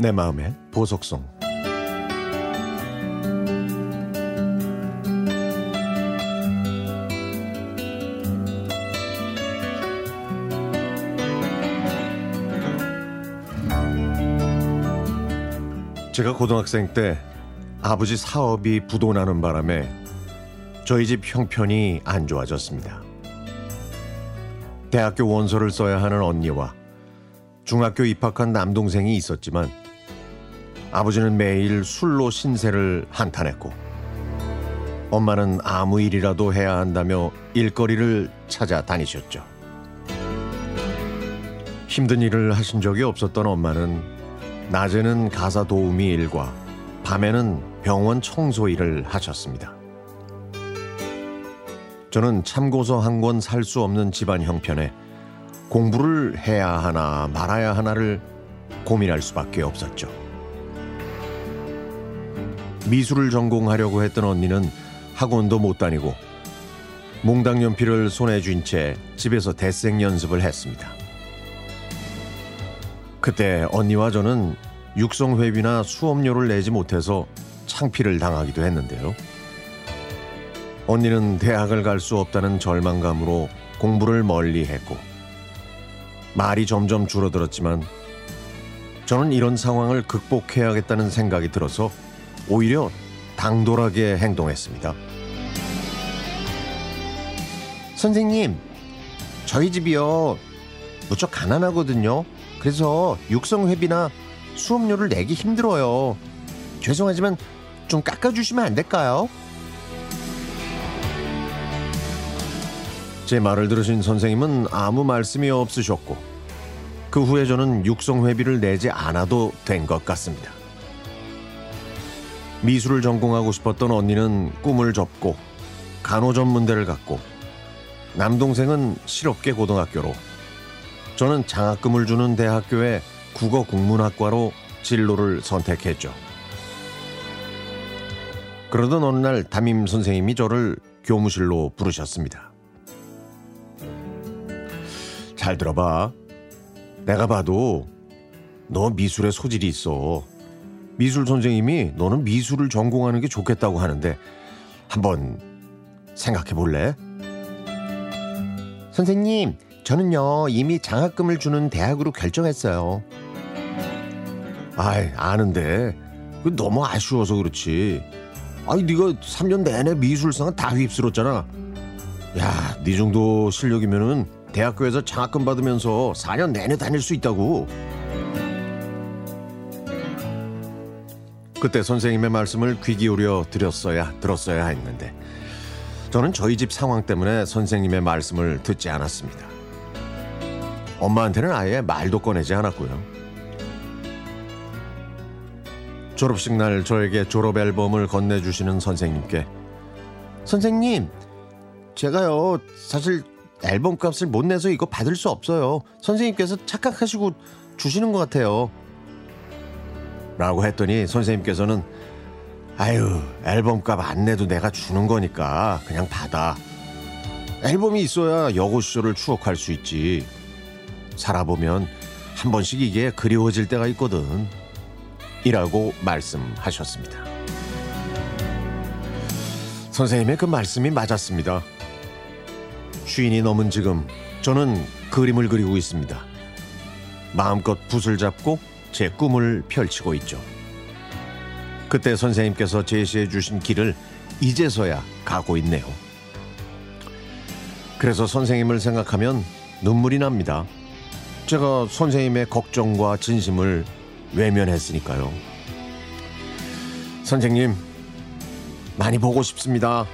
내 마음의 보석성 제가 고등학생 때 아버지 사업이 부도나는 바람에 저희 집 형편이 안 좋아졌습니다. 대학교 원서를 써야 하는 언니와 중학교 입학한 남동생이 있었지만 아버지는 매일 술로 신세를 한탄했고 엄마는 아무 일이라도 해야 한다며 일거리를 찾아 다니셨죠. 힘든 일을 하신 적이 없었던 엄마는 낮에는 가사 도우미 일과 밤에는 병원 청소 일을 하셨습니다. 저는 참고서 한 권 살 수 없는 집안 형편에 공부를 해야 하나 말아야 하나를 고민할 수밖에 없었죠. 미술을 전공하려고 했던 언니는 학원도 못 다니고 몽당 연필을 손에 쥔 채 집에서 대생 연습을 했습니다. 그때 언니와 저는 육성회비나 수업료를 내지 못해서 창피를 당하기도 했는데요. 언니는 대학을 갈 수 없다는 절망감으로 공부를 멀리 했고 말이 점점 줄어들었지만 저는 이런 상황을 극복해야겠다는 생각이 들어서 오히려 당돌하게 행동했습니다. 선생님, 저희 집이요. 무척 가난하거든요. 그래서 육성회비나 수업료를 내기 힘들어요. 죄송하지만 좀 깎아주시면 안 될까요? 제 말을 들으신 선생님은 아무 말씀이 없으셨고 그 후에 저는 육성회비를 내지 않아도 된 것 같습니다. 미술을 전공하고 싶었던 언니는 꿈을 접고 간호 전문대를 갔고 남동생은 실업계 고등학교로 저는 장학금을 주는 대학교에 국어 국문학과로 진로를 선택했죠. 그러던 어느 날 담임 선생님이 저를 교무실로 부르셨습니다. 잘 들어봐. 내가 봐도 너 미술에 소질이 있어. 미술 선생님이 너는 미술을 전공하는 게 좋겠다고 하는데 한번 생각해 볼래? 선생님, 저는요 이미 장학금을 주는 대학으로 결정했어요. 아이 아는데 그 너무 아쉬워서 그렇지. 아니 네가 3년 내내 미술상은 다 휩쓸었잖아. 야, 네 정도 실력이면은 대학교에서 장학금 받으면서 4년 내내 다닐 수 있다고. 그때 선생님의 말씀을 귀 기울여 들었어야 들었어야 했는데 저는 저희 집 상황 때문에 선생님의 말씀을 듣지 않았습니다. 엄마한테는 아예 말도 꺼내지 않았고요. 졸업식 날 저에게 졸업 앨범을 건네주시는 선생님께 선생님 제가요 사실 앨범 값을 못 내서 이거 받을 수 없어요. 선생님께서 착각하시고 주시는 것 같아요. 라고 했더니 선생님께서는 아유 앨범 값 안 내도 내가 주는 거니까 그냥 받아. 앨범이 있어야 여고 시절을 추억할 수 있지. 살아보면 한 번씩 이게 그리워질 때가 있거든. 이라고 말씀하셨습니다. 선생님의 그 말씀이 맞았습니다. 쉰이 넘은 지금 저는 그림을 그리고 있습니다. 마음껏 붓을 잡고 제 꿈을 펼치고 있죠. 그때 선생님께서 제시해 주신 길을 이제서야 가고 있네요. 그래서 선생님을 생각하면 눈물이 납니다. 제가 선생님의 걱정과 진심을 외면했으니까요. 선생님, 많이 보고 싶습니다.